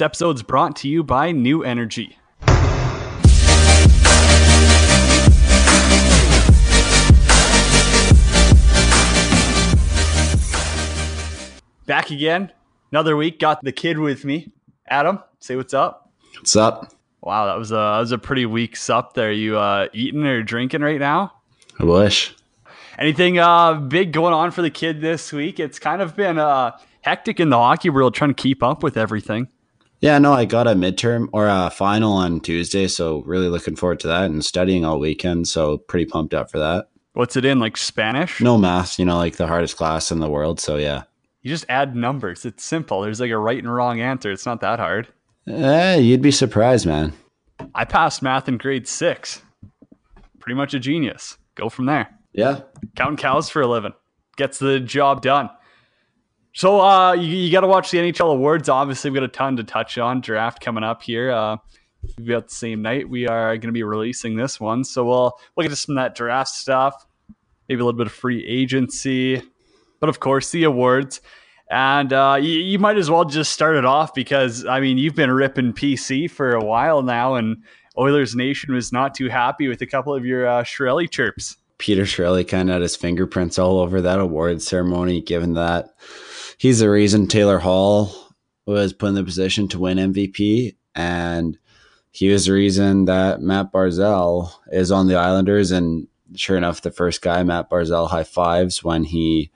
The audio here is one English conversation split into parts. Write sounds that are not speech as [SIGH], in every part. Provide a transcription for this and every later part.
This episode's brought to you by New Energy. Back again, another week. Got the kid with me. Adam, say what's up. What's up? Wow, that was a that was a pretty weak sup there. You uh, eating or drinking right now? I wish. Anything uh, big going on for the kid this week? It's kind of been uh, hectic in the hockey world trying to keep up with everything. Yeah, no, I got a midterm or a final on Tuesday, so really looking forward to that and studying all weekend. So pretty pumped up for that. What's it in like Spanish? No math, you know, like the hardest class in the world. So yeah, You just add numbers. It's simple. There's like a right and wrong answer. It's not that hard. eh, you'd be surprised, man. I passed math in grade six. Pretty much a genius. Go from there. Yeah, Counting cows for a living. Gets the job done. So uh, you, you got to watch the NHL awards. Obviously, we've got a ton to touch on. Draft coming up here. Uh, we've got the same night. We are going to be releasing this one. So we'll we'll get to some of that draft stuff. Maybe a little bit of free agency. But of course, the awards. And uh, you, you might as well just start it off because, I mean, you've been ripping PC for a while now, and Oilers Nation was not too happy with a couple of your uh, Chiarelli chirps. Peter Chiarelli kind of had his fingerprints all over that award ceremony, given that he's the reason Taylor Hall was put in the position to win MVP. And he was the reason that Matt Barzal is on the Islanders. And sure enough, the first guy, Matt Barzal, high fives when he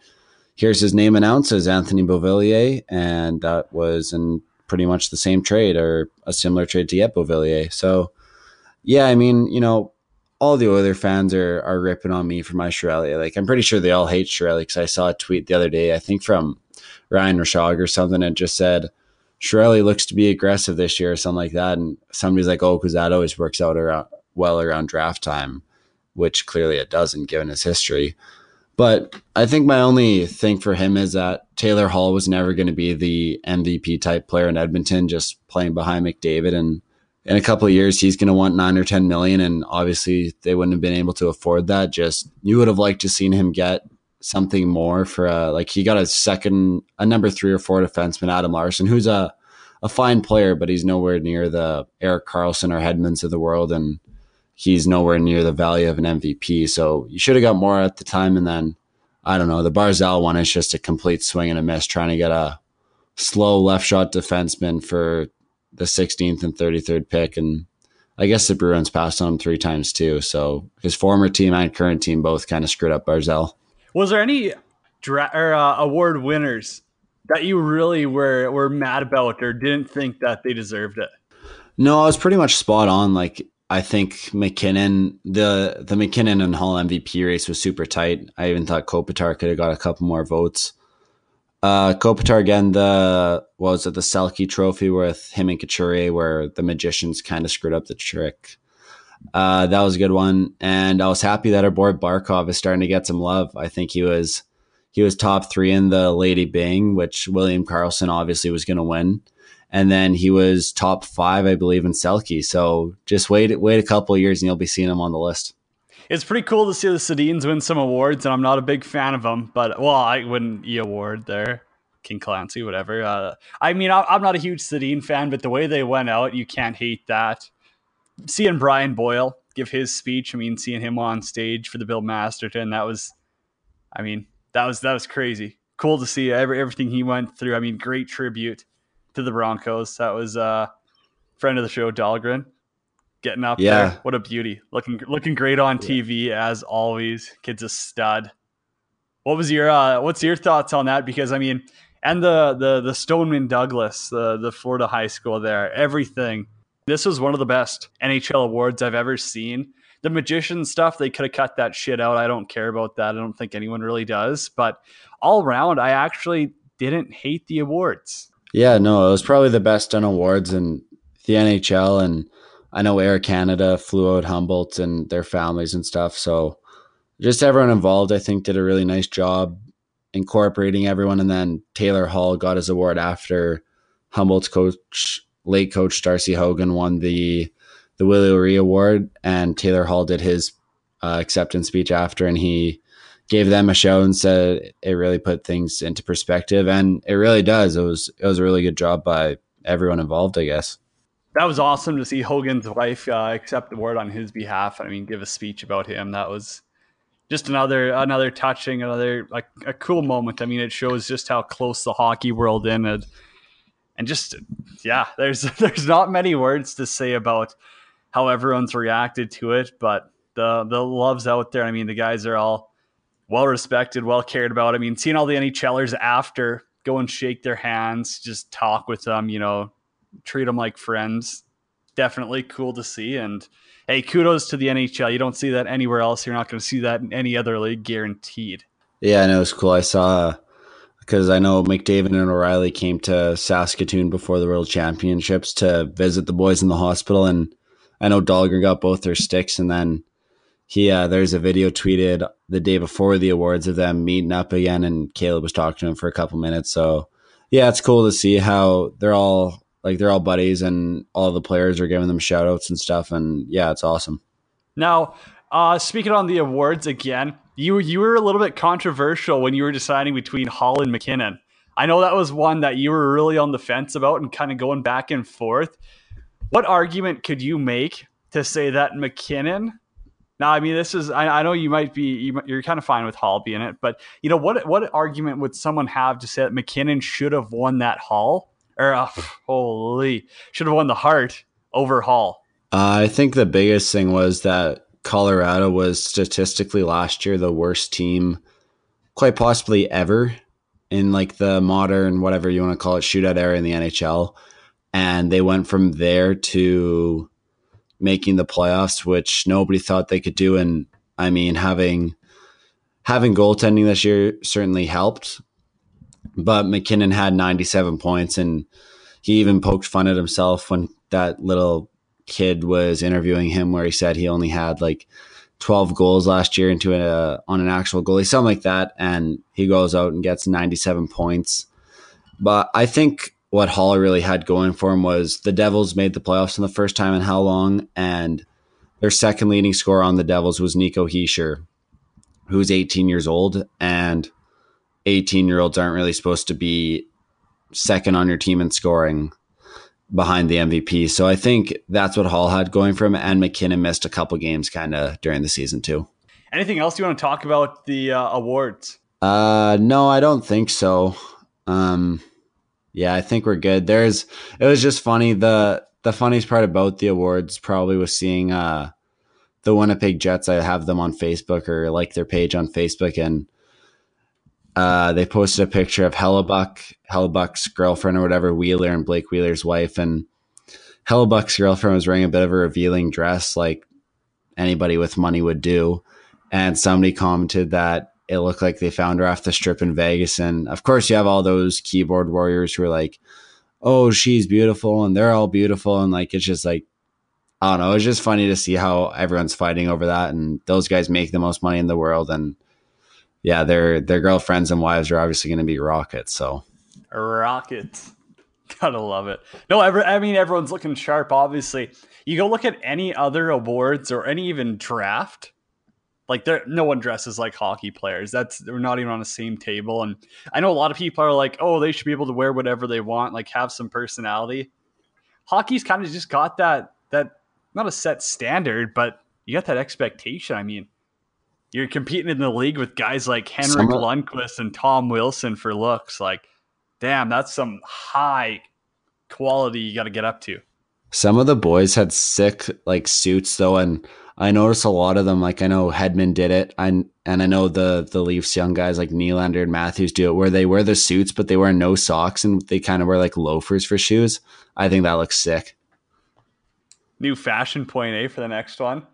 hears his name announced as Anthony Beauvillier. And that was in pretty much the same trade or a similar trade to get Beauvillier. So, yeah, I mean, you know, all the Oiler fans are are ripping on me for my Chiarelli. Like I'm pretty sure they all hate Chiarelli because I saw a tweet the other day, I think from Ryan Rishaug or something, and just said Shirelli looks to be aggressive this year or something like that. And somebody's like, oh, because that always works out around well around draft time, which clearly it doesn't given his history. But I think my only thing for him is that Taylor Hall was never going to be the MVP type player in Edmonton, just playing behind McDavid and in a couple of years he's going to want nine or ten million and obviously they wouldn't have been able to afford that just you would have liked to seen him get something more for a like he got a second a number three or four defenseman adam larsson who's a a fine player but he's nowhere near the erik karlsson or hedmans of the world and he's nowhere near the value of an mvp so you should have got more at the time and then i don't know the barzal one is just a complete swing and a miss trying to get a slow left shot defenseman for the 16th and 33rd pick. And I guess the Bruins passed on him three times too. So his former team and current team both kind of screwed up Barzal. Was there any dra- or, uh, award winners that you really were were mad about or didn't think that they deserved it? No, I was pretty much spot on. Like I think MacKinnon, the the MacKinnon and Hall MVP race was super tight. I even thought Kopitar could have got a couple more votes. Uh, Kopitar again, the what was it the Selke Trophy with him and Couturier, where the magicians kind of screwed up the trick. Uh, that was a good one, and I was happy that our boy Barkov is starting to get some love. I think he was he was top three in the Lady Byng, which William Karlsson obviously was going to win, and then he was top five, I believe, in Selke. So just wait wait a couple years, and you'll be seeing him on the list. It's pretty cool to see the Sedins win some awards, and I'm not a big fan of them. But well, I wouldn't e award there, King Clancy, whatever. Uh, I mean, I, I'm not a huge Sedin fan, but the way they went out, you can't hate that. Seeing Brian Boyle give his speech, I mean, seeing him on stage for the Bill Masterton, that was, I mean, that was that was crazy. Cool to see every, everything he went through. I mean, great tribute to the Broncos. That was uh, friend of the show, Dahlgren getting up Yeah. there. What a beauty. Looking looking great on TV as always. Kid's a stud. What was your uh what's your thoughts on that? Because I mean, and the the the Stoneman Douglas, the the Florida high school there, everything. This was one of the best NHL awards I've ever seen. The magician stuff, they could have cut that shit out. I don't care about that. I don't think anyone really does. But all around, I actually didn't hate the awards. Yeah, no, it was probably the best done awards in the NHL, and I know Air Canada flew out Humboldt and their families and stuff. So just everyone involved, I think, did a really nice job incorporating everyone. And then Taylor Hall got his award after Humboldt's coach, late coach Darcy Haugan, won the the Willie O'Ree Award, and Taylor Hall did his uh, acceptance speech after, and he gave them a show and said it really put things into perspective, and it really does. It was it was a really good job by everyone involved, I guess. That was awesome to see Haugan's wife uh, accept the award on his behalf. I mean, give a speech about him. That was just another another touching, another like a cool moment. I mean, it shows just how close the hockey world in and just yeah, there's [LAUGHS] there's not many words to say about how everyone's reacted to it, but the the love's out there. I mean, the guys are all well respected, well cared about. I mean, seeing all the NHLers after go and shake their hands, just talk with them, you know, treat them like friends. Definitely cool to see. And hey, kudos to the NHL. You don't see that anywhere else. You're not going to see that in any other league, guaranteed. Yeah, I know it's cool. I saw uh, because I know McDavid and O'Reilly came to Saskatoon before the World Championships to visit the boys in the hospital, and I know Dahlgren got both their sticks, and then he uh, there's a video tweeted the day before the awards of them meeting up again, and Caleb was talking to him for a couple minutes. So yeah, it's cool to see how they're all like they're all buddies, and all the players are giving them shout outs and stuff, and yeah, it's awesome. Now, uh, speaking on the awards again, you you were a little bit controversial when you were deciding between Hall and MacKinnon. I know that was one that you were really on the fence about and kind of going back and forth. What argument could you make to say that MacKinnon? Now, I mean, this is I, I know you might be you, you're kind of fine with Hall being it, but you know what what argument would someone have to say that MacKinnon should have won that Hall or uh, holy should have won the Hart over Hall? Uh, I think the biggest thing was that Colorado was statistically last year the worst team, quite possibly ever, in like the modern, whatever you want to call it, shootout era in the NHL. And they went from there to making the playoffs, which nobody thought they could do. And I mean, having having goaltending this year certainly helped. But MacKinnon had 97 points, and he even poked fun at himself when that little kid was interviewing him where he said he only had like 12 goals last year into a on an actual goalie, something like that, and he goes out and gets 97 points. But I think what Hall really had going for him was the Devils made the playoffs in the first time in how long, and their second leading scorer on the Devils was Nico Hischier, who's 18 years old, and 18 year olds aren't really supposed to be second on your team in scoring behind the MVP. So I think that's what Hall had going for him, and MacKinnon missed a couple games kind of during the season too. Anything else you want to talk about the uh, awards? Uh, no, I don't think so. Um, yeah, I think we're good. There's, it was just funny. The the funniest part about the awards probably was seeing uh the Winnipeg Jets. I have them on Facebook or like their page on Facebook, and uh, they posted a picture of Hellebuyck, Hellebuyck's girlfriend or whatever, Wheeler and Blake Wheeler's wife. And Hellebuyck's girlfriend was wearing a bit of a revealing dress like anybody with money would do. And somebody commented that it looked like they found her off the strip in Vegas. And of course, you have all those keyboard warriors who are like, oh, she's beautiful and they're all beautiful. And like, it's just like, I don't know. It's just funny to see how everyone's fighting over that. And those guys make the most money in the world. And yeah, their their girlfriends and wives are obviously going to be rockets. So rockets, [LAUGHS] gotta love it. No, every, I mean everyone's looking sharp. Obviously, you go look at any other awards or any even draft. Like there, no one dresses like hockey players. That's they're not even on the same table. And I know a lot of people are like, oh, they should be able to wear whatever they want, like have some personality. Hockey's kind of just got that that not a set standard, but you got that expectation. I mean, you're competing in the league with guys like Henrik Some, Lundqvist and Tom Wilson for looks. Like, damn, that's some high quality you got to get up to. Some of the boys had sick like suits though, and I noticed a lot of them. Like I know Hedman did it, and and I know the the Leafs young guys like Nylander and Matthews do it, where they wear the suits but they wear no socks and they kind of wear like loafers for shoes. I think that looks sick. New fashion point, A, for the next one.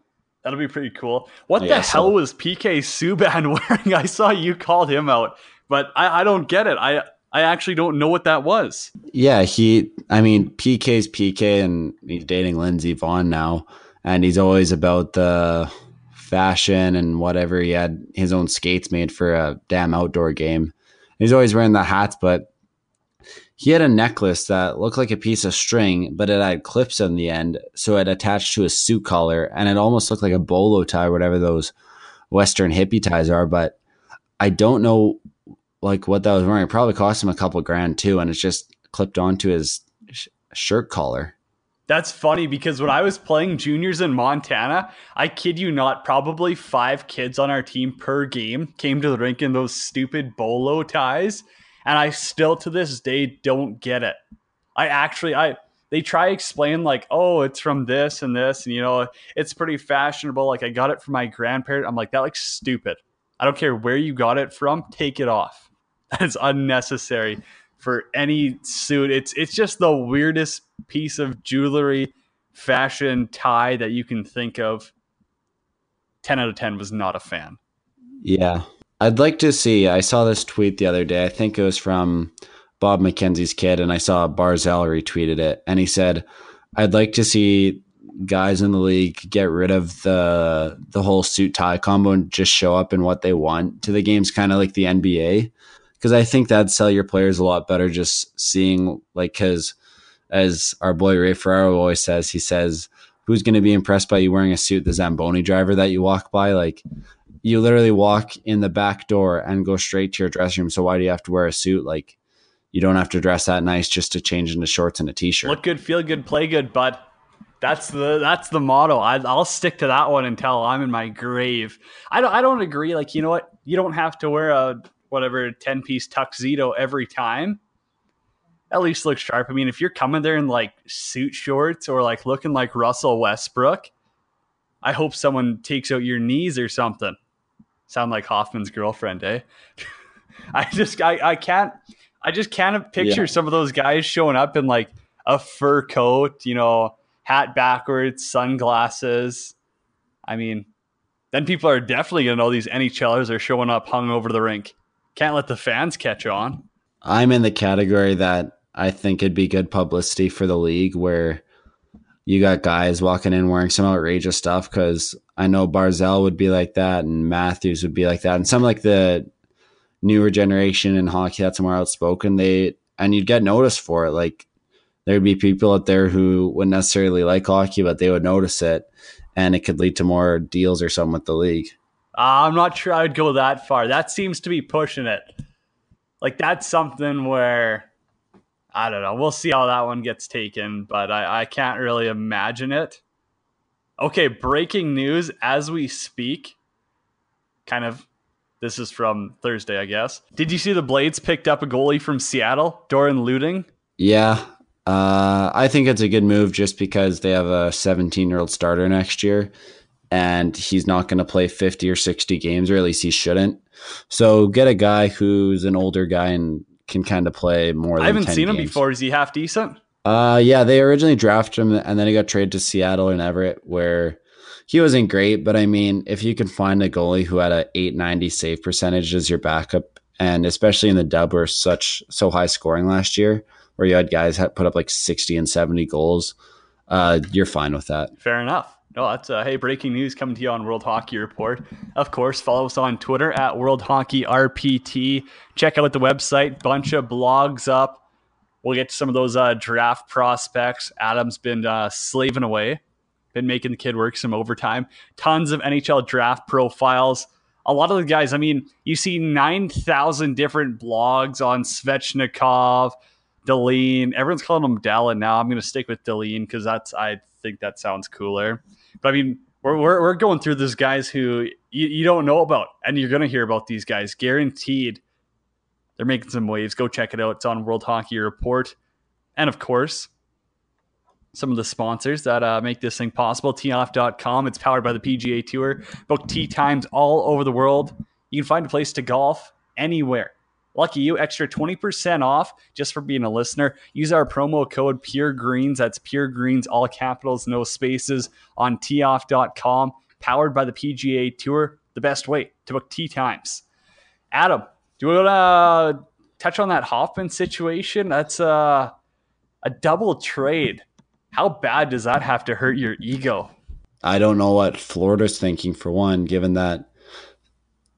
That'll be pretty cool. What the hell was PK Subban [LAUGHS] wearing? I saw you called him out, but I, I don't get it. I I actually don't know what that was. Yeah, he. I mean, PK's PK, and he's dating Lindsey Vonn now, and he's always about the fashion and whatever. He had his own skates made for a damn outdoor game. He's always wearing the hats, but he had a necklace that looked like a piece of string, but it had clips on the end, so it attached to a suit collar, and it almost looked like a bolo tie, whatever those Western hippie ties are. But I don't know like what that was wearing. It probably cost him a couple grand too, and it's just clipped onto his shirt collar. That's funny because when I was playing juniors in Montana, I kid you not, probably five kids on our team per game came to the rink in those stupid bolo ties. And I still to this day don't get it. I actually I they try explain like, oh, it's from this and this, and you know, it's pretty fashionable. Like I got it from my grandparent. I'm like, that looks stupid. I don't care where you got it from, take it off. [LAUGHS] That is unnecessary for any suit. It's it's just the weirdest piece of jewelry, fashion, tie that you can think of. 10 out of 10 was not a fan. Yeah. I'd like to see. I saw this tweet the other day. I think it was from Bob McKenzie's kid, and I saw Barzal retweeted it, and he said, "I'd like to see guys in the league get rid of the the whole suit tie combo and just show up in what they want to the games, kind of like the NBA." Because I think that'd sell your players a lot better. Just seeing like, because as our boy Ray Ferraro always says, he says, "Who's going to be impressed by you wearing a suit? The Zamboni driver that you walk by, like." You literally walk in the back door and go straight to your dressing room. So why do you have to wear a suit? Like, you don't have to dress that nice just to change into shorts and a t-shirt. Look good, feel good, play good, bud. That's the that's the motto. I, will stick to that one until I'm in my grave. I don't I don't agree. Like you know what, you don't have to wear a whatever ten piece tuxedo every time. At least look sharp. I mean, if you're coming there in like suit shorts or like looking like Russell Westbrook, I hope someone takes out your knees or something. Sound like Hoffman's girlfriend, eh? [LAUGHS] I just I, I can't I just can't picture yeah. some of those guys showing up in like a fur coat, you know, hat backwards, sunglasses. I mean, then people are definitely gonna know these NHLers are showing up hung over the rink. Can't let the fans catch on. I'm in the category that I think it'd be good publicity for the league where you got guys walking in wearing some outrageous stuff because I know Barzal would be like that and Matthews would be like that. And some like the newer generation in hockey that's more outspoken, they and you'd get noticed for it. Like there'd be people out there who wouldn't necessarily like hockey, but they would notice it and it could lead to more deals or something with the league. Uh, I'm not sure I would go that far. That seems to be pushing it. Like that's something where I don't know. We'll see how that one gets taken, but I, I can't really imagine it. Okay, breaking news as we speak. Kind of, this is from Thursday, I guess. Did you see the Blades picked up a goalie from Seattle, Dorrin Luding? Yeah, uh, I think it's a good move just because they have a 17 year old starter next year and he's not going to play 50 or 60 games, or at least he shouldn't. So get a guy who's an older guy and can kind of play more. I haven't seen games. him before. Is he half decent? Uh, yeah, they originally drafted him, and then he got traded to Seattle and Everett, where he wasn't great. But I mean, if you can find a goalie who had a 890 save percentage as your backup, and especially in the dub where such so high scoring last year, where you had guys put up like 60 and 70 goals, uh, you're fine with that. Fair enough. No, that's uh, hey, breaking news coming to you on World Hockey Report. Of course, follow us on Twitter at World Hockey RPT. Check out the website, bunch of blogs up. We'll get to some of those uh, draft prospects. Adam's been uh, slaving away, been making the kid work some overtime. Tons of NHL draft profiles. A lot of the guys, I mean, you see 9,000 different blogs on Svechnikov, Dahlin. Everyone's calling him Dallin now. I'm going to stick with Dahlin because that's I think that sounds cooler. But I mean, we're, we're, we're going through these guys who you, you don't know about, and you're going to hear about these guys guaranteed. They're making some waves. Go check it out. It's on World Hockey Report. And of course, some of the sponsors that uh, make this thing possible. Teeoff.com. It's powered by the PGA Tour. Book tee times all over the world. You can find a place to golf anywhere. Lucky you, extra 20% off just for being a listener. Use our promo code Pure Greens. That's Pure Greens, all capitals, no spaces, on teeoff.com. Powered by the PGA Tour, the best way to book tee times. Adam, do you want to touch on that Hoffman situation? That's uh, a double trade. How bad does that have to hurt your ego? I don't know what Florida's thinking, for one, given that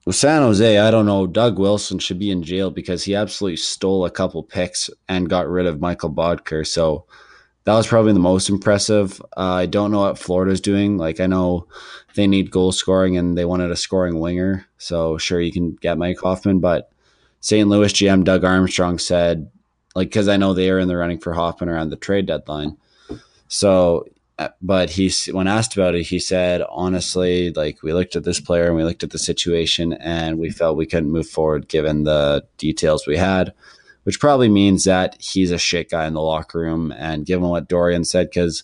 with San Jose, I don't know. Doug Wilson should be in jail because he absolutely stole a couple picks and got rid of Michael Boedker. So that was probably the most impressive. Uh, I don't know what Florida's doing. Like I know they need goal scoring and they wanted a scoring winger. So sure you can get Mike Hoffman, but St. Louis GM Doug Armstrong said like because I know they are in the running for Hoffman around the trade deadline. So, Uh, but he's when asked about it, he said honestly, like we looked at this player and we looked at the situation and we felt we couldn't move forward given the details we had, which probably means that he's a shit guy in the locker room. And given what Dorion said, because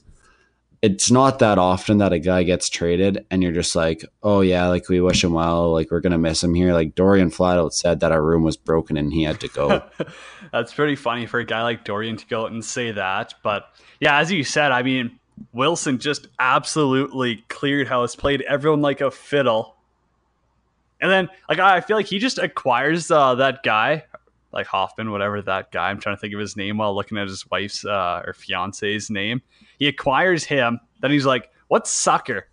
it's not that often that a guy gets traded and you're just like, oh yeah, like we wish him well, like we're gonna miss him here. Like Dorion flat out said that our room was broken and he had to go. [LAUGHS] That's pretty funny for a guy like Dorion to go out and say that. But yeah, as you said, I mean, Wilson just absolutely cleared house, played everyone like a fiddle. And then, like, I feel like he just acquires uh, that guy, like Hoffman, whatever that guy. I'm trying to think of his name while looking at his wife's uh, or fiance's name. He acquires him. Then he's like, "What sucker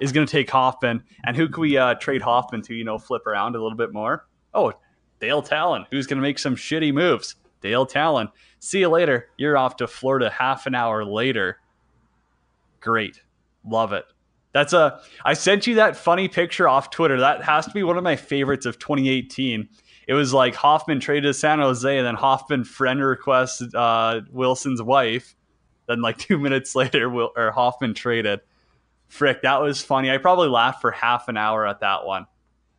is going to take Hoffman? And who can we uh, trade Hoffman to? You know, flip around a little bit more. Oh, Dale Tallon. Who's going to make some shitty moves? Dale Tallon. See you later. You're off to Florida half an hour later. Great, love it. That's a. I sent you that funny picture off Twitter. That has to be one of my favorites of 2018 it was like Hoffman traded to San Jose, and then Hoffman friend requests uh, Wilson's wife. Then like [LAUGHS] two minutes later, Will, or Hoffman traded. Frick, that was funny. I probably laughed for half an hour at that one.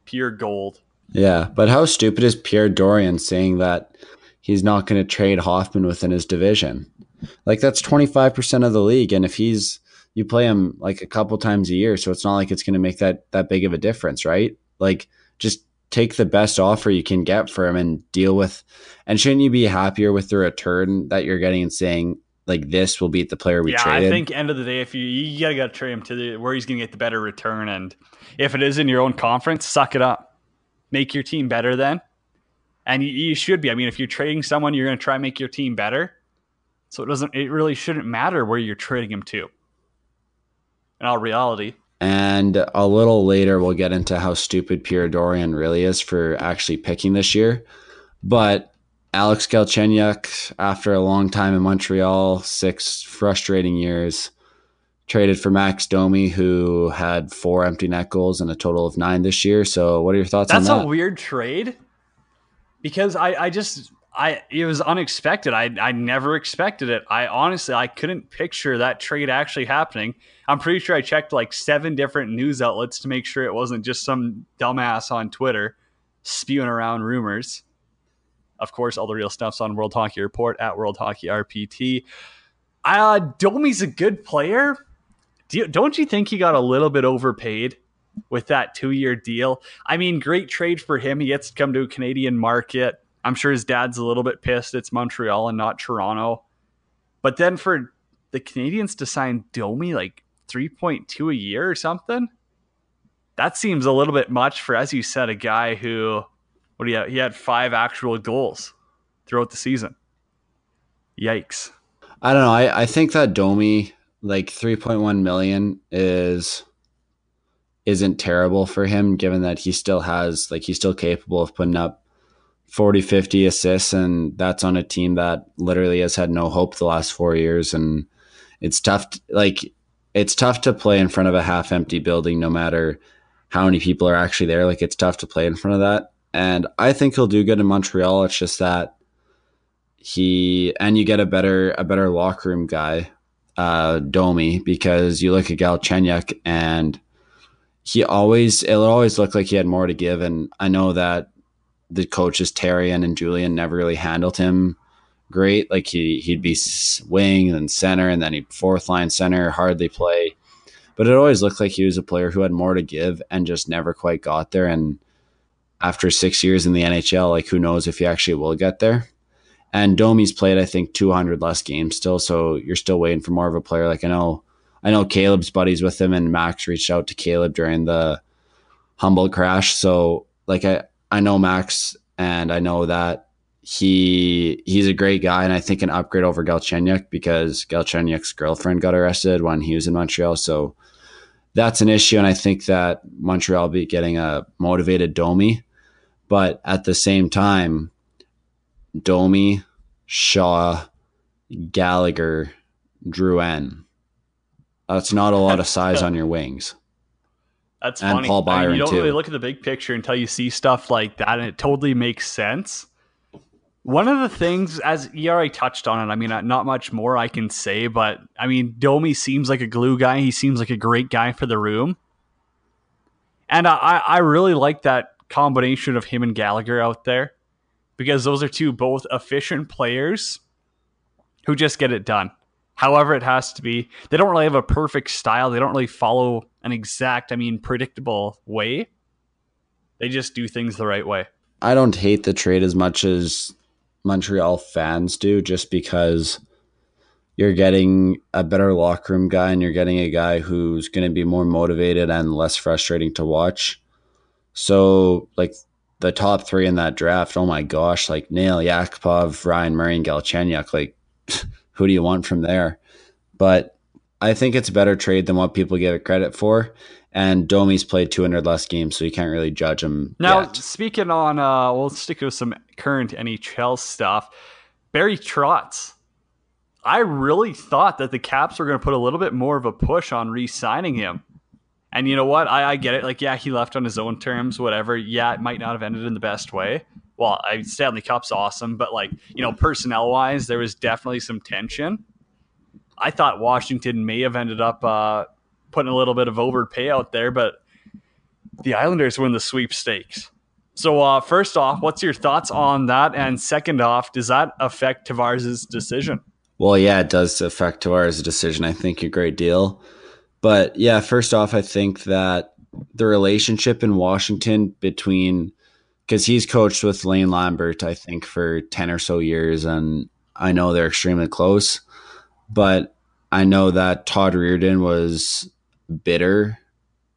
Pure gold. Yeah, but how stupid is Pierre Dorion saying that he's not going to trade Hoffman within his division? Like that's twenty five percent of the league, and if he's you play him like a couple times a year, so it's not like it's going to make that that big of a difference, right? Like just take the best offer you can get for him and deal with. And shouldn't you be happier with the return that you're getting and saying like this will beat the player we yeah, traded? I think end of the day, if you you gotta gotta trade him to the where he's gonna get the better return, and if it is in your own conference, suck it up, make your team better then. And you, you should be. I mean, if you're trading someone, you're gonna try and make your team better. So it doesn't. It really shouldn't matter where you're trading him to. In all reality, and a little later, we'll get into how stupid Pierre Dorion really is for actually picking this year. But Alex Galchenyuk, after a long time in Montreal, six frustrating years, traded for Max Domi, who had four empty net goals and a total of nine this year. So, what are your thoughts That's on that? That's a weird trade because I, I just I it was unexpected. I I never expected it. I honestly I couldn't picture that trade actually happening. I'm pretty sure I checked like seven different news outlets to make sure it wasn't just some dumbass on Twitter spewing around rumors. Of course, all the real stuff's on World Hockey Report at World Hockey RPT. Uh, Domi's a good player. Do you, don't you think he got a little bit overpaid with that two year deal? I mean, great trade for him. He gets to come to a Canadian market. I'm sure his dad's a little bit pissed it's Montreal and not Toronto. But then for the Canadiens to sign Domi like 3.2 a year or something, that seems a little bit much for, as you said, a guy who, what do you have? He had five actual goals throughout the season. Yikes. I don't know. I, I think that Domi, like 3.1 million, is isn't terrible for him given that he still has like he's still capable of putting up 40 50 assists and that's on a team that literally has had no hope the last 4 years and it's tough to, like it's tough to play in front of a half empty building no matter how many people are actually there. Like it's tough to play in front of that. And I think he'll do good in Montreal. It's just that he and you get a better a better locker room guy, uh, Domi, because you look at Galchenyuk and he always it always looked like he had more to give. And I know that the coaches Therrien and Julien never really handled him great. Like he he'd be wing and center, and then he fourth line center, hardly play. But it always looked like he was a player who had more to give and just never quite got there. And after six years in the NHL, like who knows if he actually will get there. And Domi's played, I think, 200 less games still, so you're still waiting for more of a player. Like I know, I know Caleb's buddies with him, and Max reached out to Caleb during the Humboldt crash. So like I, I know Max, and I know that he he's a great guy, and I think an upgrade over Galchenyuk because Galchenyuk's girlfriend got arrested when he was in Montreal. So that's an issue, and I think that Montreal will be getting a motivated Domi, but at the same time, Domi, Shaw, Gallagher, Drouin. That's not a lot of size on your wings. That's and funny. Paul Byron I mean, you don't too. really look at the big picture until you see stuff like that, and it totally makes sense One of the things, as you already touched on it, I mean, uh, not much more I can say, but I mean, Domi seems like a glue guy. He seems like a great guy for the room. And I, I really like that combination of him and Gallagher out there because those are two both efficient players who just get it done. However, it has to be. They don't really have a perfect style. They don't really follow an exact, I mean, predictable way. They just do things the right way. I don't hate the trade as much as Montreal fans do just because you're getting a better locker room guy and you're getting a guy who's going to be more motivated and less frustrating to watch. So, like the top three in that draft, oh my gosh, like Nail, Yakupov, Ryan Murray, and Galchenyuk, like [LAUGHS] who do you want from there? But I think it's a better trade than what people give it credit for. And Domi's played 200 less games, so you can't really judge him. Now, yet. speaking on, uh, we'll stick with some current NHL stuff. Barry Trotz. I really thought that the Caps were going to put a little bit more of a push on re signing him. And you know what? I, I, get it. Like, yeah, he left on his own terms, whatever. Yeah, it might not have ended in the best way. Well, I, Stanley Cup's awesome, but like, you know, personnel wise, there was definitely some tension. I thought Washington may have ended up uh, putting a little bit of overpay out there, but the Islanders win the sweepstakes. So, uh, first off, what's your thoughts on that? And second off, does that affect Tavares' decision? Well, yeah, it does affect Tavares' decision. I think a great deal. But yeah, first off, I think that the relationship in Washington between because he's coached with Lane Lambert, I think, for 10 or so years, and I know they're extremely close. But I know that Todd Reirden was bitter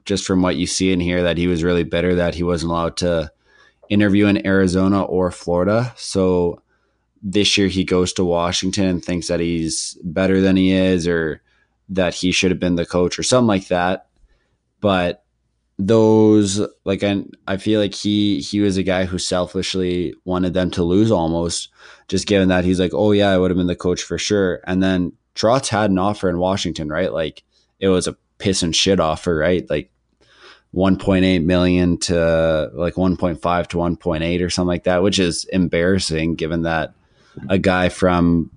just from what you see and hear that he was really bitter that he wasn't allowed to interview in Arizona or Florida. So this year he goes to Washington and thinks that he's better than he is or that he should have been the coach or something like that. But those like I, I feel like he he was a guy who selfishly wanted them to lose almost just given that he's like oh yeah I would have been the coach for sure. And then Trotz had an offer in Washington right? Like it was a piss and shit offer right? Like 1.8 million to like 1.5 to 1.8 or something like that which is embarrassing given that a guy from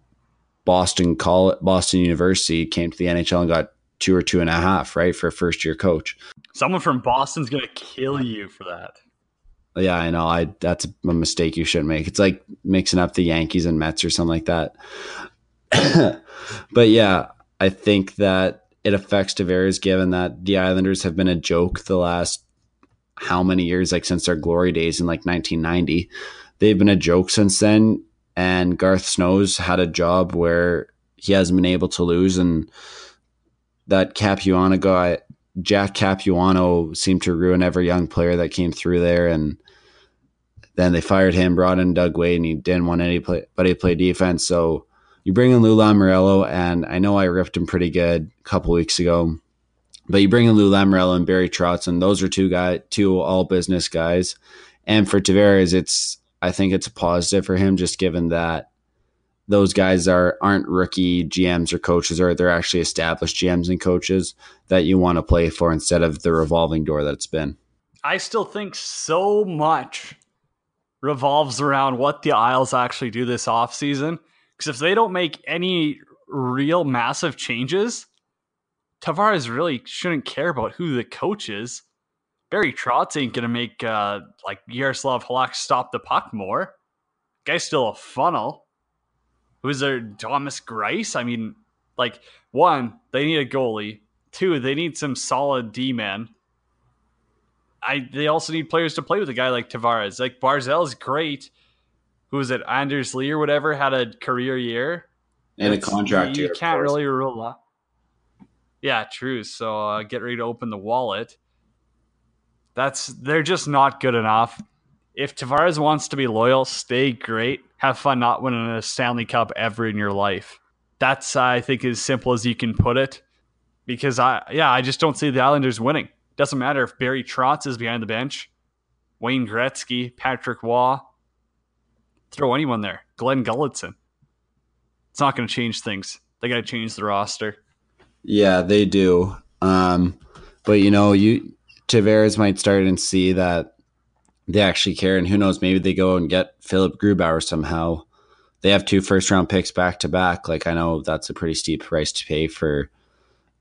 Boston College, Boston University came to the NHL and got two or two and a half, right, for a first year coach. Someone from Boston's gonna kill you for that. Yeah, I know. I that's a mistake you shouldn't make. It's like mixing up the Yankees and Mets or something like that. [CLEARS THROAT] but yeah, I think that it affects Tavares given that the Islanders have been a joke the last how many years, like since their glory days in like 1990. They've been a joke since then and Garth Snow's had a job where he hasn't been able to lose, and that Capuano guy, Jack Capuano, seemed to ruin every young player that came through there, and then they fired him, brought in Doug Weight, and he didn't want anybody to play defense. So you bring in Lou Lamoriello, and I know I ripped him pretty good a couple weeks ago, but you bring in Lou Lamoriello and Barry Trotz, and those are two guy, two all business guys. And for Tavares, it's I think it's a positive for him, just given that those guys are aren't rookie GMs or coaches, or they're actually established GMs and coaches that you want to play for instead of the revolving door that it's been. I still think so much revolves around what the Isles actually do this offseason. Because if they don't make any real massive changes, Tavares really shouldn't care about who the coach is. Barry Trotz ain't gonna make uh, like Yaroslav Halak stop the puck more. Guy's still a funnel. Who's there? Thomas Greiss? I mean, like one, they need a goalie. Two, they need some solid D men. I they also need players to play with a guy like Tavares. Like Barzal's great. Who was it? Anders Lee or whatever had a career year. And a contract you, you can't really rule up. Yeah, true. So uh, get ready to open the wallet. That's they're just not good enough. If Tavares wants to be loyal, stay great. Have fun not winning a Stanley Cup ever in your life. That's I think as simple as you can put it. Because I yeah, I just don't see the Islanders winning. Doesn't matter if Barry Trotz is behind the bench, Wayne Gretzky, Patrick Waugh. Throw anyone there. Glenn Gulutzan. It's not going to change things. They got to change the roster. Yeah, they do. Um, but you know, you Tavares might start and see that they actually care. And who knows, maybe they go and get Philip Grubauer somehow. They have two first round picks back to back. Like I know that's a pretty steep price to pay for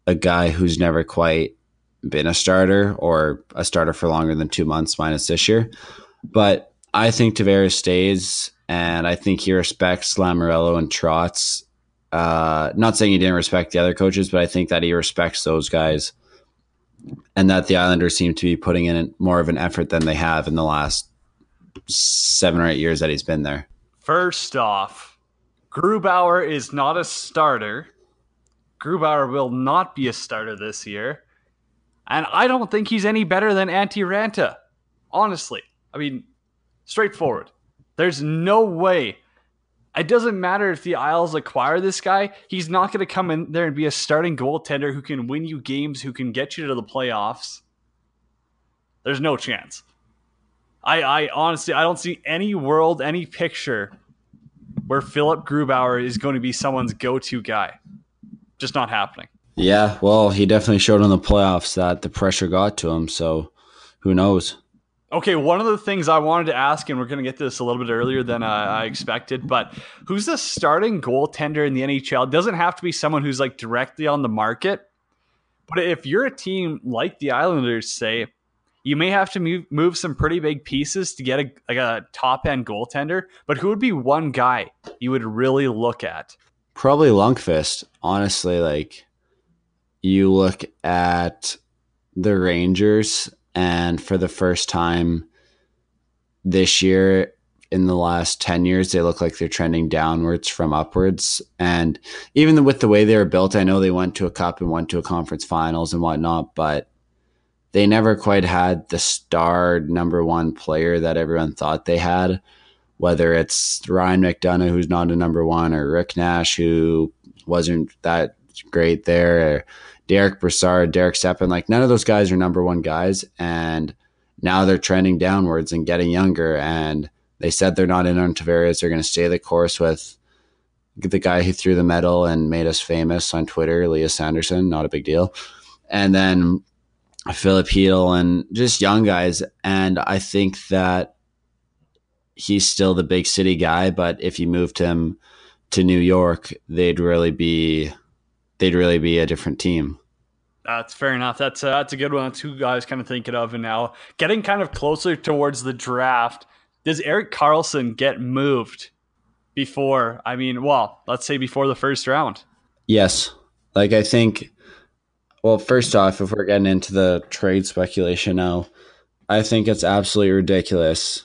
a guy who's never quite been a starter or a starter for longer than two months minus this year. But I think Tavares stays, and I think he respects Lamoriello and Trotz. Uh, not saying he didn't respect the other coaches, but I think that he respects those guys, and that the Islanders seem to be putting in more of an effort than they have in the last seven or eight years that he's been there. First off, Grubauer is not a starter. Grubauer will not be a starter this year. And I don't think he's any better than Antti Raanta. Honestly. I mean, straightforward. There's no way. It doesn't matter if the Isles acquire this guy. He's not going to come in there and be a starting goaltender who can win you games, who can get you to the playoffs. There's no chance. I, I honestly, I don't see any world, any picture where Philip Grubauer is going to be someone's go-to guy. Just not happening. Yeah, well, he definitely showed in the playoffs that the pressure got to him. So, who knows? Okay, one of the things I wanted to ask, and we're going to get to this a little bit earlier than uh, I expected, but who's the starting goaltender in the NHL? It doesn't have to be someone who's like directly on the market. But if you're a team like the Islanders, say, you may have to move, move some pretty big pieces to get a, like a top end goaltender. But who would be one guy you would really look at? Probably Lundqvist. Honestly, like you look at the Rangers, and for the first time this year in the last 10 years, they look like they're trending downwards from upwards. And even with the way they were built, I know they went to a cup and went to a conference finals and whatnot, but they never quite had the star number one player that everyone thought they had. Whether it's Ryan McDonagh, who's not a number one, or Rick Nash, who wasn't that great there, Derek Brassard, Derek Stepan, like none of those guys are number one guys. And now they're trending downwards and getting younger. And they said they're not in on Tavares. They're going to stay the course with the guy who threw the medal and made us famous on Twitter, Lias Andersson. Not a big deal. And then Filip Chytil and just young guys. And I think that he's still the big city guy, but if you moved him to New York, they'd really be they'd really be a different team. That's fair enough. That's a, that's a good one. That's who guys kind of thinking of. And now getting kind of closer towards the draft, does Erik Karlsson get moved before? I mean, well, let's say before the first round. Yes. Like I think. Well, first off, if we're getting into the trade speculation now, I think it's absolutely ridiculous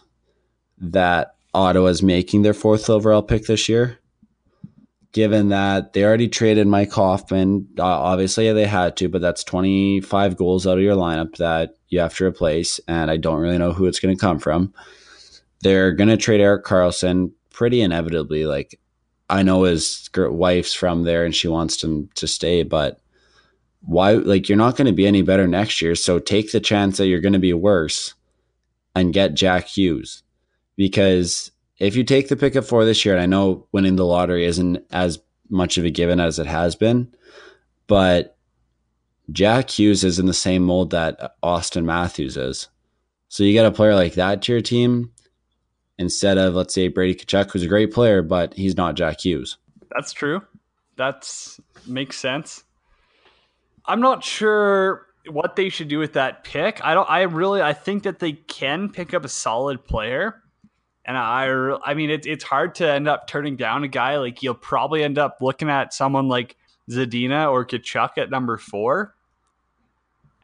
that Ottawa's making their fourth overall pick this year given that they already traded Mike Hoffman. Uh, obviously, they had to, but that's 25 goals out of your lineup that you have to replace. And I don't really know who it's going to come from. They're going to trade Erik Karlsson pretty inevitably. Like, I know his wife's from there and she wants him to stay, but why? Like, you're not going to be any better next year. So take the chance that you're going to be worse and get Jack Hughes because if you take the pick at four this year, and I know winning the lottery isn't as much of a given as it has been, but Jack Hughes is in the same mold that Auston Matthews is. So you get a player like that to your team instead of, let's say, Brady Tkachuk, who's a great player, but he's not Jack Hughes. That's true. That's makes sense. I'm not sure what they should do with that pick. I don't. I really. I think that they can pick up a solid player and I, I mean, it's it's hard to end up turning down a guy like you'll probably end up looking at someone like Zadina or Tkachuk at number four,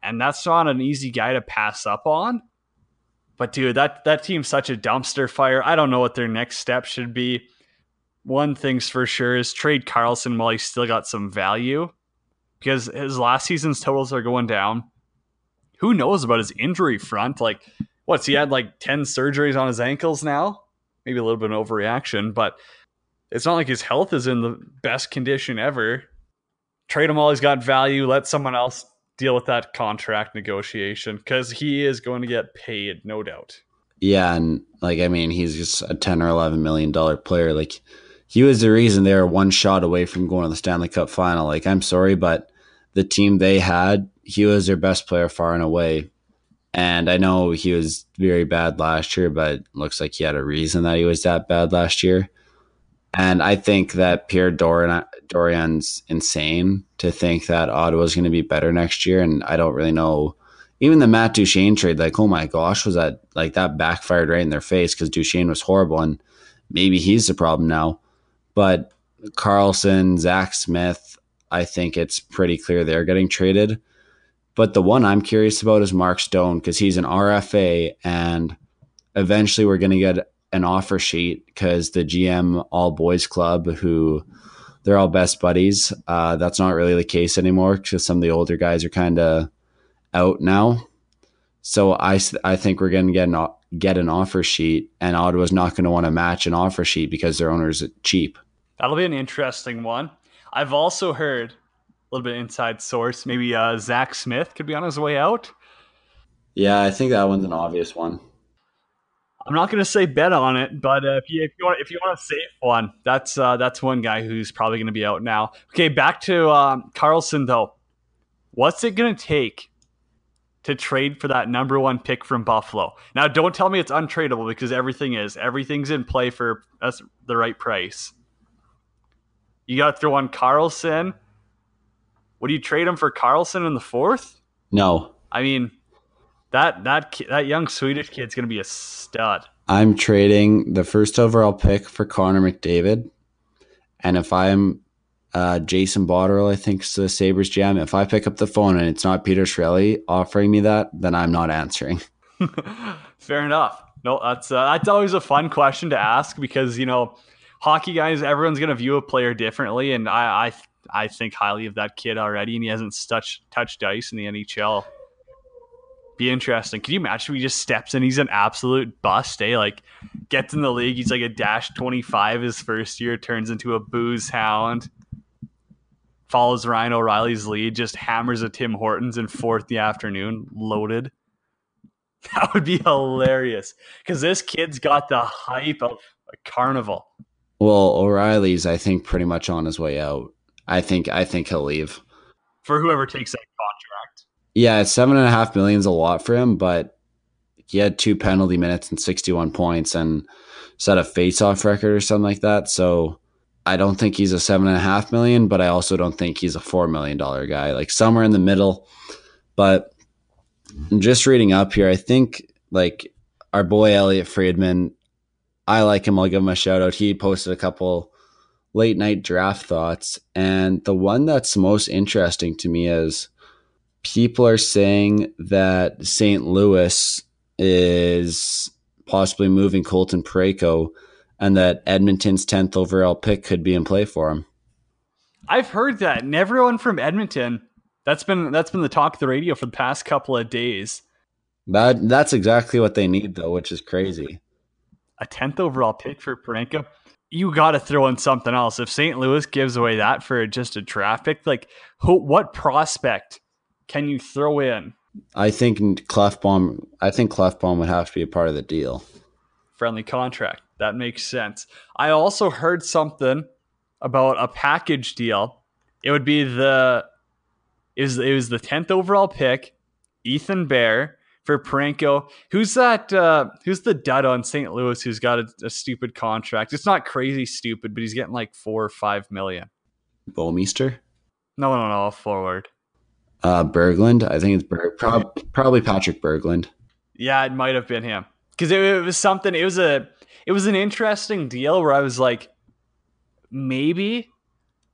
and that's not an easy guy to pass up on. But dude, that that team's such a dumpster fire. I don't know what their next step should be. One thing's for sure is trade Karlsson while he's still got some value, because his last season's totals are going down. Who knows about his injury front? Like what's he had like 10 surgeries on his ankles now? Maybe a little bit of overreaction, but it's not like his health is in the best condition ever. Trade him all he's got value. Let someone else deal with that contract negotiation because he is going to get paid, no doubt. Yeah, and like I mean, he's just a ten or eleven million dollar player. Like he was the reason they were one shot away from going to the Stanley Cup final. Like I'm sorry, but the team they had, he was their best player far and away And I know he was very bad last year, but looks like he had a reason that he was that bad last year. And I think that Pierre Dorion's insane to think that Ottawa's going to be better next year. And I don't really know. Even the Matt Duchene trade, like, oh my gosh, was that like that backfired right in their face because Duchene was horrible. And maybe he's the problem now. But Karlsson, Zach Smith, I think it's pretty clear they're getting traded. But the one I'm curious about is Mark Stone because he's an RFA and eventually we're going to get an offer sheet because the GM All Boys Club, who they're all best buddies, uh, that's not really the case anymore because some of the older guys are kind of out now. So I, I think we're going to get an, get an offer sheet, and Ottawa's not going to want to match an offer sheet because their owner's cheap. That'll be an interesting one. I've also heard little bit inside source, maybe uh, Zach Smith could be on his way out. Yeah, I think that one's an obvious one. I'm not going to say bet on it, but uh, if you if you want if you want a safe one, that's uh, that's one guy who's probably going to be out now. Okay, back to um, Karlsson though. What's it going to take to trade for that number one pick from Buffalo? Now, don't tell me it's untradeable because everything is. Everything's in play for us the right price. You got to throw on Karlsson. Would you trade him for Carlson in the fourth? No. I mean, that that that young Swedish kid's going to be a stud. I'm trading the first overall pick for Connor McDavid, and if I'm uh, Jason Botterill, I think is the Sabres GM. If I pick up the phone and it's not Peter Chiarelli offering me that, then I'm not answering. [LAUGHS] Fair enough. No, that's uh, that's always a fun question to ask because you know, hockey guys, everyone's going to view a player differently, and I, I I think highly of that kid already, and he hasn't touched touched ice in the NHL be interesting. Can you imagine if he just steps in? He's an absolute bust, eh? Like gets in the league, he's like a dash twenty five his first year, turns into a booze hound, follows Ryan O'Reilly's lead, just hammers a Tim Hortons in fourth the afternoon, loaded. [LAUGHS] That would be hilarious because this kid's got the hype of a carnival. Well, O'Reilly's, I think, pretty much on his way out. I think, I think he'll leave for whoever takes that contract. Yeah, seven and a half million is a lot for him, but he had two penalty minutes and 61 points and set a face-off record or something like that. So I don't think he's a seven and a half million, but I also don't think he's a four million dollar guy. Like somewhere in the middle. But just reading up here, I think like our boy Elliotte Friedman, I like him. I'll give him a shout out. He posted a couple late night draft thoughts, and the one that's most interesting to me is people are saying that St. Louis is possibly moving Colton Parayko and that Edmonton's 10th overall pick could be in play for him. I've heard that. And everyone from Edmonton, that's been that's been the talk of the radio for the past couple of days. That that's exactly what they need though, which is crazy. A 10th overall pick for Parayko? You got to throw in something else. If St. Louis gives away that for just a draft pick, like who, what prospect can you throw in? I think Klefbom. I think Klefbom would have to be a part of the deal. Friendly contract. That makes sense. I also heard something about a package deal. It would be the it was it was the tenth overall pick, Ethan Bear for Parayko. Who's that? Uh, who's the dud on St. Louis who's got a, a, stupid contract? It's not crazy stupid, but he's getting like four or five million. Bouwmeester? No, no, no. Forward. Uh, Berglund. I think it's Berg, prob- probably Patrick Berglund. Yeah, it might have been him because it, it, was something. It was a it was an interesting deal where I was like, maybe,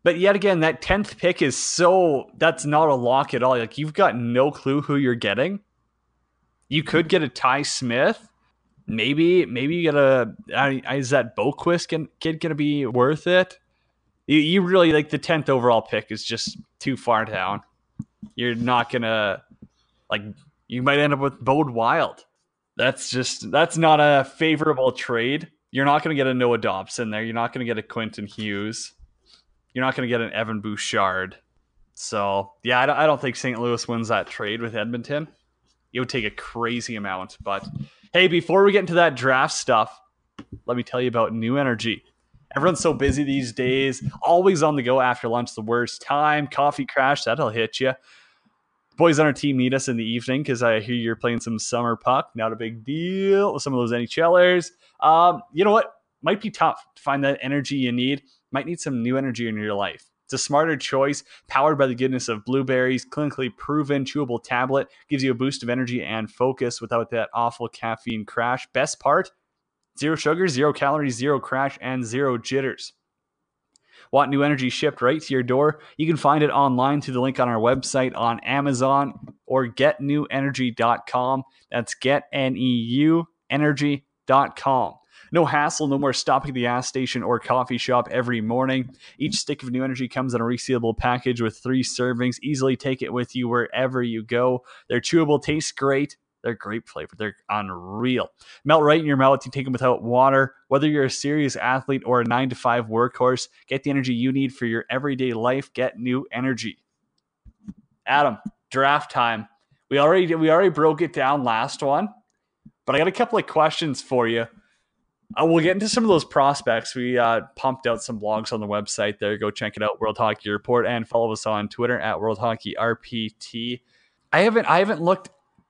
but yet again, that tenth pick is so that's not a lock at all. Like you've got no clue who you're getting. You could get a Ty Smith. Maybe, maybe you get a. Is that Boqvist kid going to be worth it? You, you really like the tenth overall pick is just too far down you're not gonna like you might end up with Bode Wilde. That's just that's not a favorable trade. You're not gonna get a Noah Dobson there. You're not gonna get a Quentin Hughes. You're not gonna get an Evan Bouchard. So yeah, I don't, I don't think St. Louis wins that trade with Edmonton. It would take a crazy amount. But hey, before we get into that draft stuff, let me tell you about New Energy. Everyone's so busy these days, always on the go after lunch, the worst time. Coffee crash, that'll hit you. boys on our team need us in the evening because I hear you're playing some summer puck. Not a big deal with some of those NHLers. Um, you know what? Might be tough to find that energy you need. Might need some new energy in your life. It's a smarter choice, powered by the goodness of blueberries, clinically proven chewable tablet, gives you a boost of energy and focus without that awful caffeine crash. Best part zero sugar, zero calories, zero crash, and zero jitters. Want new energy shipped right to your door? You can find it online through the link on our website on Amazon or getnewenergy.com. That's get N E U energy.com. No hassle, no more stopping at the gas station or coffee shop every morning. Each stick of new energy comes in a resealable package with three servings. Easily take it with you wherever you go. They're chewable, taste great. They're great flavor. They're unreal. Melt right in your mouth. You take them without water. Whether you're a serious athlete or a nine to five workhorse, get the energy you need for your everyday life. Get new energy. Adam, draft time. We already we already broke it down last one, but I got a couple of questions for you. Uh, we'll get into some of those prospects. We uh, pumped out some blogs on the website there. Go check it out, World Hockey Report, and follow us on Twitter at World Hockey RPT. I haven't I haven't looked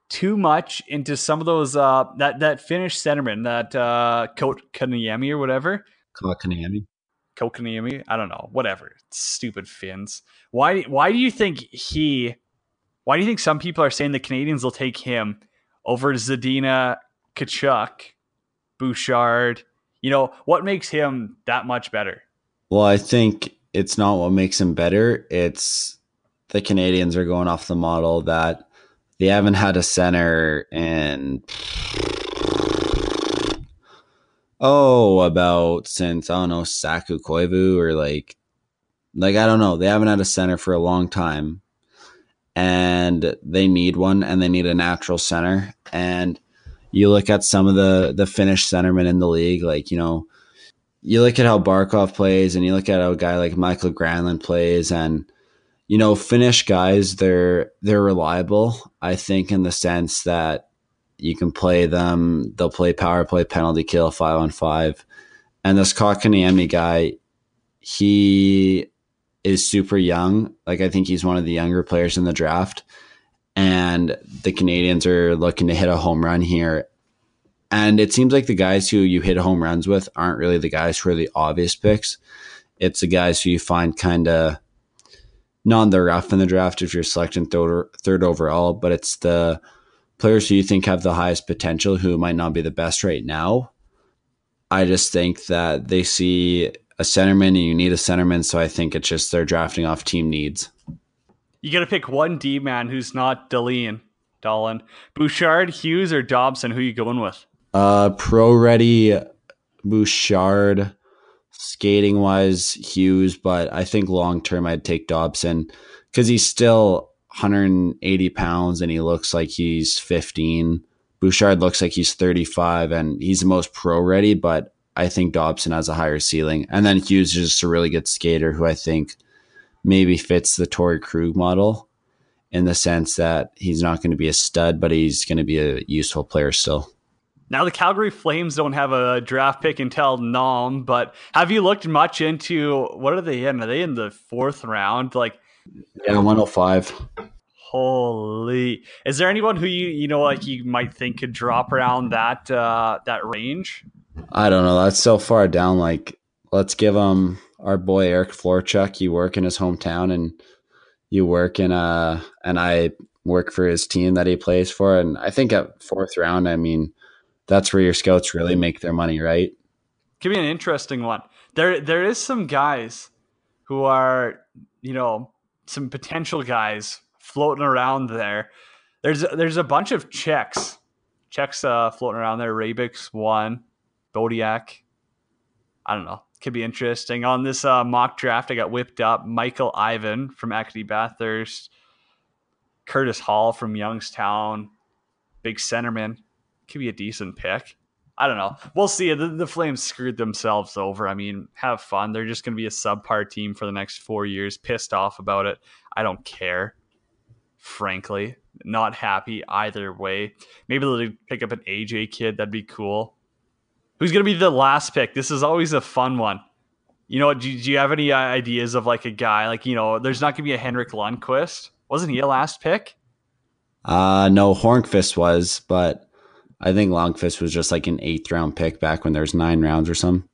too much into some of those uh, that that Finnish centerman that uh, Kotkaniemi or whatever. Kotkaniemi. Kotkaniemi. I don't know. Whatever. Stupid Finns. Why? Why do you think he? Why do you think some people are saying the Canadiens will take him over Zadina Tkachuk? Bouchard. You know, what makes him that much better? Well, I think it's not what makes him better. It's the Canadiens are going off the model that they haven't had a center in oh about since I don't know Saku Koivu or like like I don't know they haven't had a center for a long time and they need one and they need a natural center and you look at some of the the Finnish centermen in the league, like you know, you look at how Barkov plays, and you look at how a guy like Michael Granlund plays, and you know, Finnish guys they're they're reliable. I think in the sense that you can play them, they'll play power play, penalty kill, five on five, and this Kotkaniemi guy, he is super young. Like I think he's one of the younger players in the draft and the Canadiens are looking to hit a home run here. And it seems like the guys who you hit home runs with aren't really the guys who are the obvious picks. It's the guys who you find kind of not the rough in the draft if you're selecting third, third overall, but it's the players who you think have the highest potential who might not be the best right now. I just think that they see a centerman and you need a centerman, so I think it's just they're drafting off team needs. You got to pick one D man who's not Dahlin. Dolan. Bouchard, Hughes, or Dobson? Who you going with? Uh, pro ready Bouchard. Skating wise, Hughes, but I think long term I'd take Dobson because he's still 180 pounds and he looks like he's 15. Bouchard looks like he's 35 and he's the most pro ready, but I think Dobson has a higher ceiling. And then Hughes is just a really good skater who I think maybe fits the Torey Krug model in the sense that he's not going to be a stud, but he's going to be a useful player still. Now the Calgary Flames don't have a draft pick until Nom, but have you looked much into what are they in? Are they in the fourth round? Like Yeah, 105. Holy. Is there anyone who you you know like you might think could drop around that uh that range? I don't know. That's so far down like let's give him our boy Eric Florchuk, you work in his hometown and you work in a, and I work for his team that he plays for. And I think at fourth round, I mean, that's where your scouts really make their money, right? Give me an interesting one. There, there is some guys who are, you know, some potential guys floating around there. There's, there's a bunch of Czechs, Czechs uh, floating around there. Rabix one, Bodiak. I don't know could be interesting. On this uh, mock draft, I got whipped up Michael Ivan from Acadie Bathurst, Curtis Hall from Youngstown, big centerman. Could be a decent pick. I don't know. We'll see. The, the Flames screwed themselves over. I mean, have fun. They're just going to be a subpar team for the next four years. Pissed off about it. I don't care. Frankly, not happy either way. Maybe they'll pick up an AJ kid. That'd be cool. Who's going to be the last pick? This is always a fun one. You know, do, do you have any ideas of like a guy like you know? There's not going to be a Henrik Lundqvist. Wasn't he a last pick? Uh no, Hornqvist was, but I think Lundqvist was just like an eighth round pick back when there's nine rounds or something.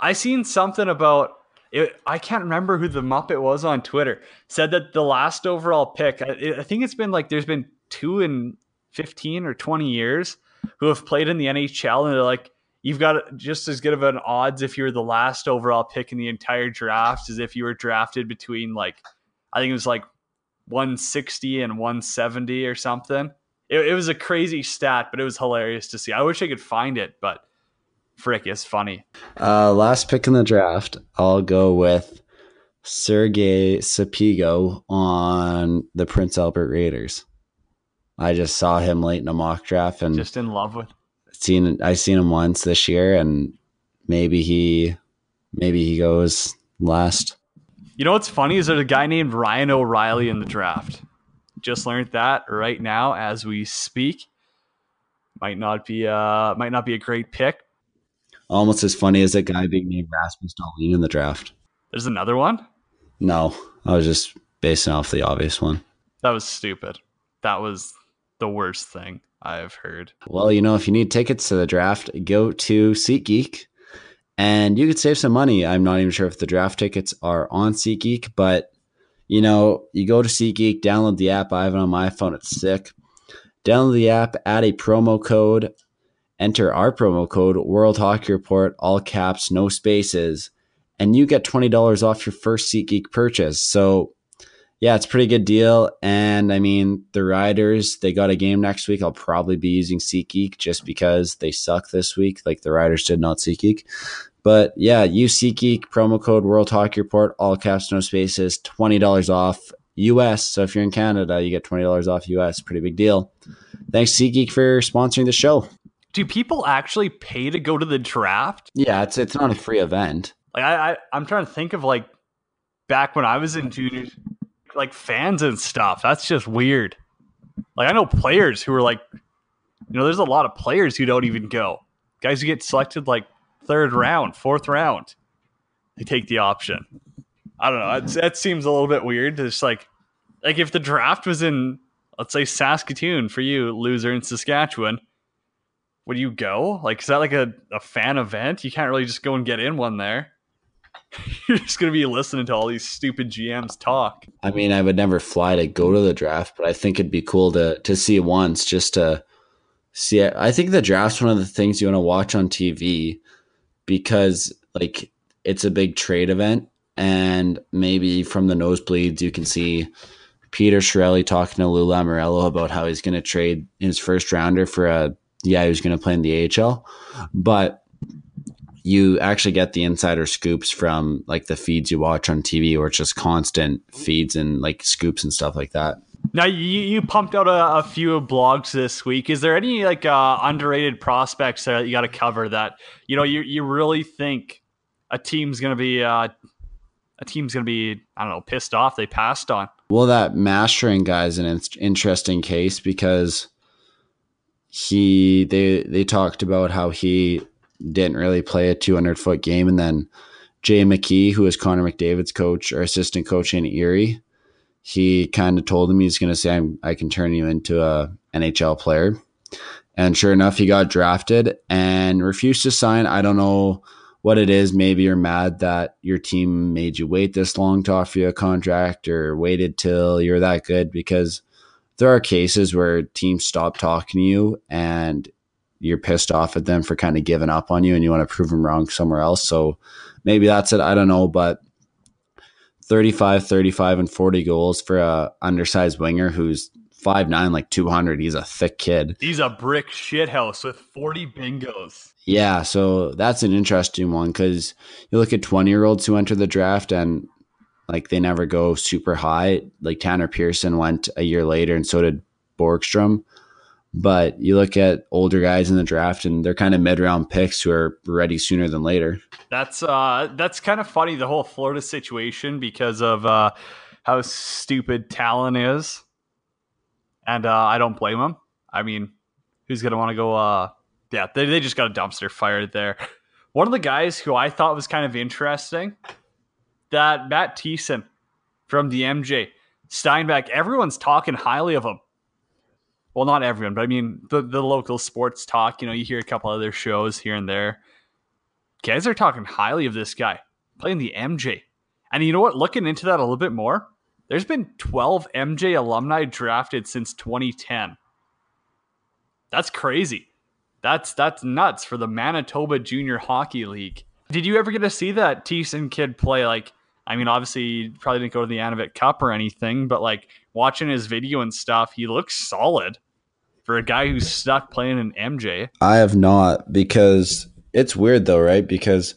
I seen something about it. I can't remember who the Muppet was on Twitter. Said that the last overall pick. I, I think it's been like there's been two in fifteen or twenty years who have played in the NHL, and they're like, you've got just as good of an odds if you were the last overall pick in the entire draft as if you were drafted between like I think it was like 160 and 170 or something. It, it was a crazy stat, but it was hilarious to see. I wish I could find it, but frick, it's funny. Uh, last pick in the draft, I'll go with Sergey Sapego on the Prince Albert Raiders. I just saw him late in a mock draft and just in love with. Seen I seen him once this year, and maybe he, maybe he goes last. You know what's funny is there's a guy named Ryan O'Reilly in the draft. Just learned that right now as we speak. Might not be uh might not be a great pick. Almost as funny as a guy being named Rasmus Dahlin in the draft. There's another one. No, I was just basing off the obvious one. That was stupid. That was the worst thing I've heard. Well, you know, if you need tickets to the draft, go to SeatGeek and you could save some money. I'm not even sure if the draft tickets are on SeatGeek, but you know, you go to SeatGeek, download the app. I have it on my phone. It's sick. Download the app, add a promo code, enter our promo code World Hockey Report, all caps, no spaces, and you get $20 off your first SeatGeek purchase. So yeah, it's a pretty good deal. And I mean, the Riders, they got a game next week. I'll probably be using SeatGeek just because they suck this week. Like the Riders did not SeatGeek. But yeah, use SeatGeek, promo code World Hockey Report, all caps, no spaces, $20 off US. So if you're in Canada, you get $20 off US. Pretty big deal. Thanks, SeatGeek, for sponsoring the show. Do people actually pay to go to the draft? Yeah, it's it's not a free event. Like I, I I'm trying to think of like back when I was in junior like fans and stuff. That's just weird. Like I know players who are like, you know, there's a lot of players who don't even go. Guys who get selected like third round, fourth round, they take the option. I don't know. That seems a little bit weird. It's like, like if the draft was in, let's say Saskatoon for you, loser in Saskatchewan, would you go? Like, is that like a, a fan event? You can't really just go and get in one there. [LAUGHS] You're just going to be listening to all these stupid GMs talk. I mean, I would never fly to go to the draft, but I think it'd be cool to to see once just to see it. I think the draft's one of the things you want to watch on TV because like it's a big trade event and maybe from the nosebleeds you can see Peter Chiarelli talking to Lou Lamoriello about how he's going to trade his first rounder for a yeah, who's going to play in the AHL. But you actually get the insider scoops from like the feeds you watch on TV, or it's just constant feeds and like scoops and stuff like that. Now you, you pumped out a, a few blogs this week. Is there any like uh, underrated prospects that you got to cover that you know you you really think a team's gonna be uh, a team's gonna be I don't know pissed off they passed on? Well, that mastering guy is an in- interesting case because he they they talked about how he didn't really play a 200 foot game. And then Jay McKee, who is Connor McDavid's coach or assistant coach in Erie, he kind of told him he's going to say, I can turn you into a NHL player. And sure enough, he got drafted and refused to sign. I don't know what it is. Maybe you're mad that your team made you wait this long to offer you a contract or waited till you're that good because there are cases where teams stop talking to you and you're pissed off at them for kind of giving up on you and you want to prove them wrong somewhere else. So maybe that's it. I don't know, but 35, 35 and 40 goals for a undersized winger who's five nine, like 200. He's a thick kid. He's a brick shithouse with 40 bingos. Yeah. So that's an interesting one because you look at 20 year olds who enter the draft and like they never go super high. Like Tanner Pearson went a year later and so did Borgstrom. But you look at older guys in the draft, and they're kind of mid round picks who are ready sooner than later. That's uh, that's kind of funny the whole Florida situation because of uh, how stupid Tallon is, and uh, I don't blame him. I mean, who's gonna want to go? Uh, yeah, they they just got a dumpster fired there. One of the guys who I thought was kind of interesting, that Matt Thiessen from the MJ Steinbach. Everyone's talking highly of him well, not everyone, but I mean the the local sports talk. You know, you hear a couple other shows here and there. Guys are talking highly of this guy playing the MJ, and you know what? Looking into that a little bit more, there's been 12 MJ alumni drafted since 2010. That's crazy. That's that's nuts for the Manitoba Junior Hockey League. Did you ever get to see that Thiessen kid play? Like, I mean, obviously, you probably didn't go to the Anavet Cup or anything, but like watching his video and stuff, he looks solid for a guy who's stuck playing an MJ. I have not because it's weird though, right? Because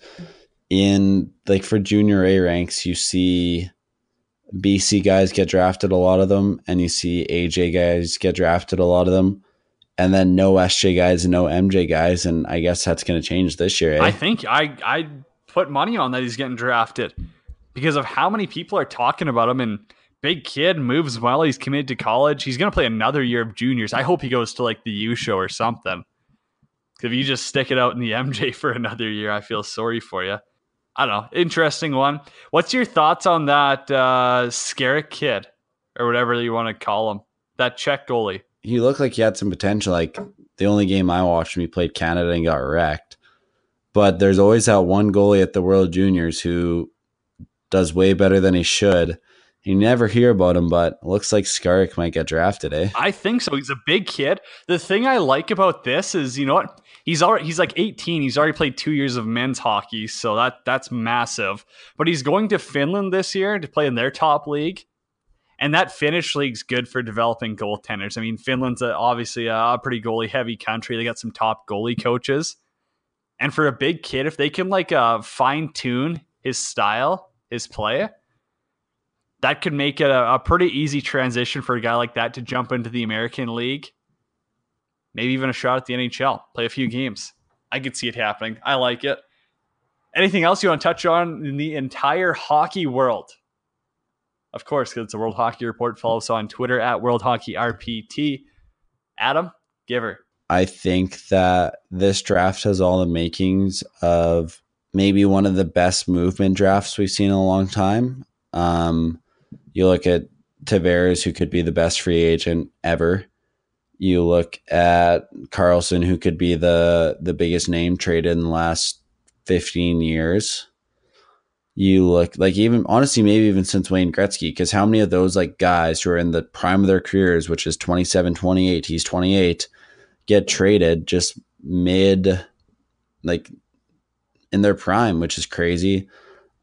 in like for junior A ranks, you see BC guys get drafted, a lot of them, and you see AJ guys get drafted, a lot of them, and then no SJ guys and no MJ guys, and I guess that's going to change this year. Eh? I think I I put money on that he's getting drafted because of how many people are talking about him and big kid moves well. He's committed to college. He's going to play another year of juniors. I hope he goes to like the U show or something. If you just stick it out in the [LAUGHS] MJ for another year, I feel sorry for you. I don't know. Interesting one. What's your thoughts on that uh, kid or whatever you want to call him? That Czech goalie. He looked like he had some potential. Like the only game I watched him, he played Canada and got wrecked. But there's always that one goalie at the World Juniors who does way better than he should. You never hear about him, but looks like Skarek might get drafted, eh? I think so. He's a big kid. The thing I like about this is, you know what? He's already he's like 18. He's already played two years of men's hockey, so that that's massive. But he's going to Finland this year to play in their top league, and that Finnish league's good for developing goaltenders. I mean, Finland's a, obviously a pretty goalie heavy country. They got some top goalie coaches, and for a big kid, if they can like uh, fine tune his style, his play that could make it a, a, pretty easy transition for a guy like that to jump into the American League. Maybe even a shot at the NHL, play a few games. I could see it happening. I like it. Anything else you want to touch on in the entire hockey world? Of course, because it's a World Hockey Report. Follow us on Twitter at World Hockey RPT. Adam, giver. I think that this draft has all the makings of maybe one of the best movement drafts we've seen in a long time. Um, you look at Tavares, who could be the best free agent ever. You look at Karlsson, who could be the the biggest name traded in the last fifteen years. You look like even honestly, maybe even since Wayne Gretzky, because how many of those like guys who are in the prime of their careers, which is 27, 28, he's 28, get traded just mid like in their prime, which is crazy.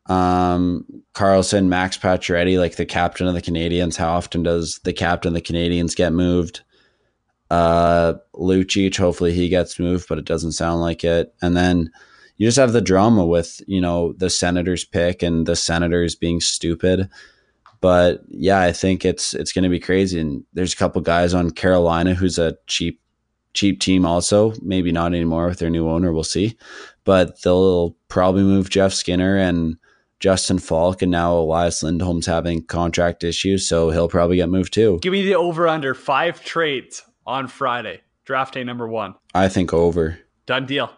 Um, Karlsson, Max Pacioretty, like the captain of the Canadiens. How often does the captain of the Canadiens get moved? Uh, Lucic, hopefully he gets moved, but it doesn't sound like it. And then you just have the drama with you know the Senators pick and the Senators being stupid. But yeah, I think it's it's going to be crazy. And there's a couple guys on Carolina who's a cheap cheap team also. Maybe not anymore with their new owner. We'll see. But they'll probably move Jeff Skinner and Justin Faulk, and now Elias Lindholm's having contract issues, so he'll probably get moved too. Give me the over under five trades on Friday, draft day number one. I think over. Done deal.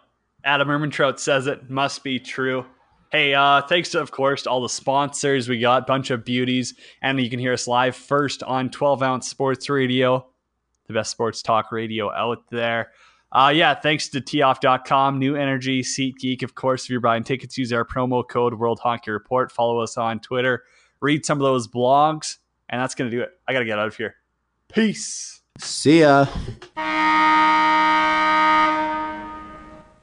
Adam Ermintrout says it must be true. Hey, uh, thanks to, of course, to all the sponsors. We got a bunch of beauties, and you can hear us live first on 12 ounce sports radio, the best sports talk radio out there. Uh, yeah, thanks to teeoff.com, New Energy, SeatGeek. Of course, if you're buying tickets, use our promo code World Hockey Report. Follow us on Twitter. Read some of those blogs. And that's going to do it. I got to get out of here. Peace. See ya.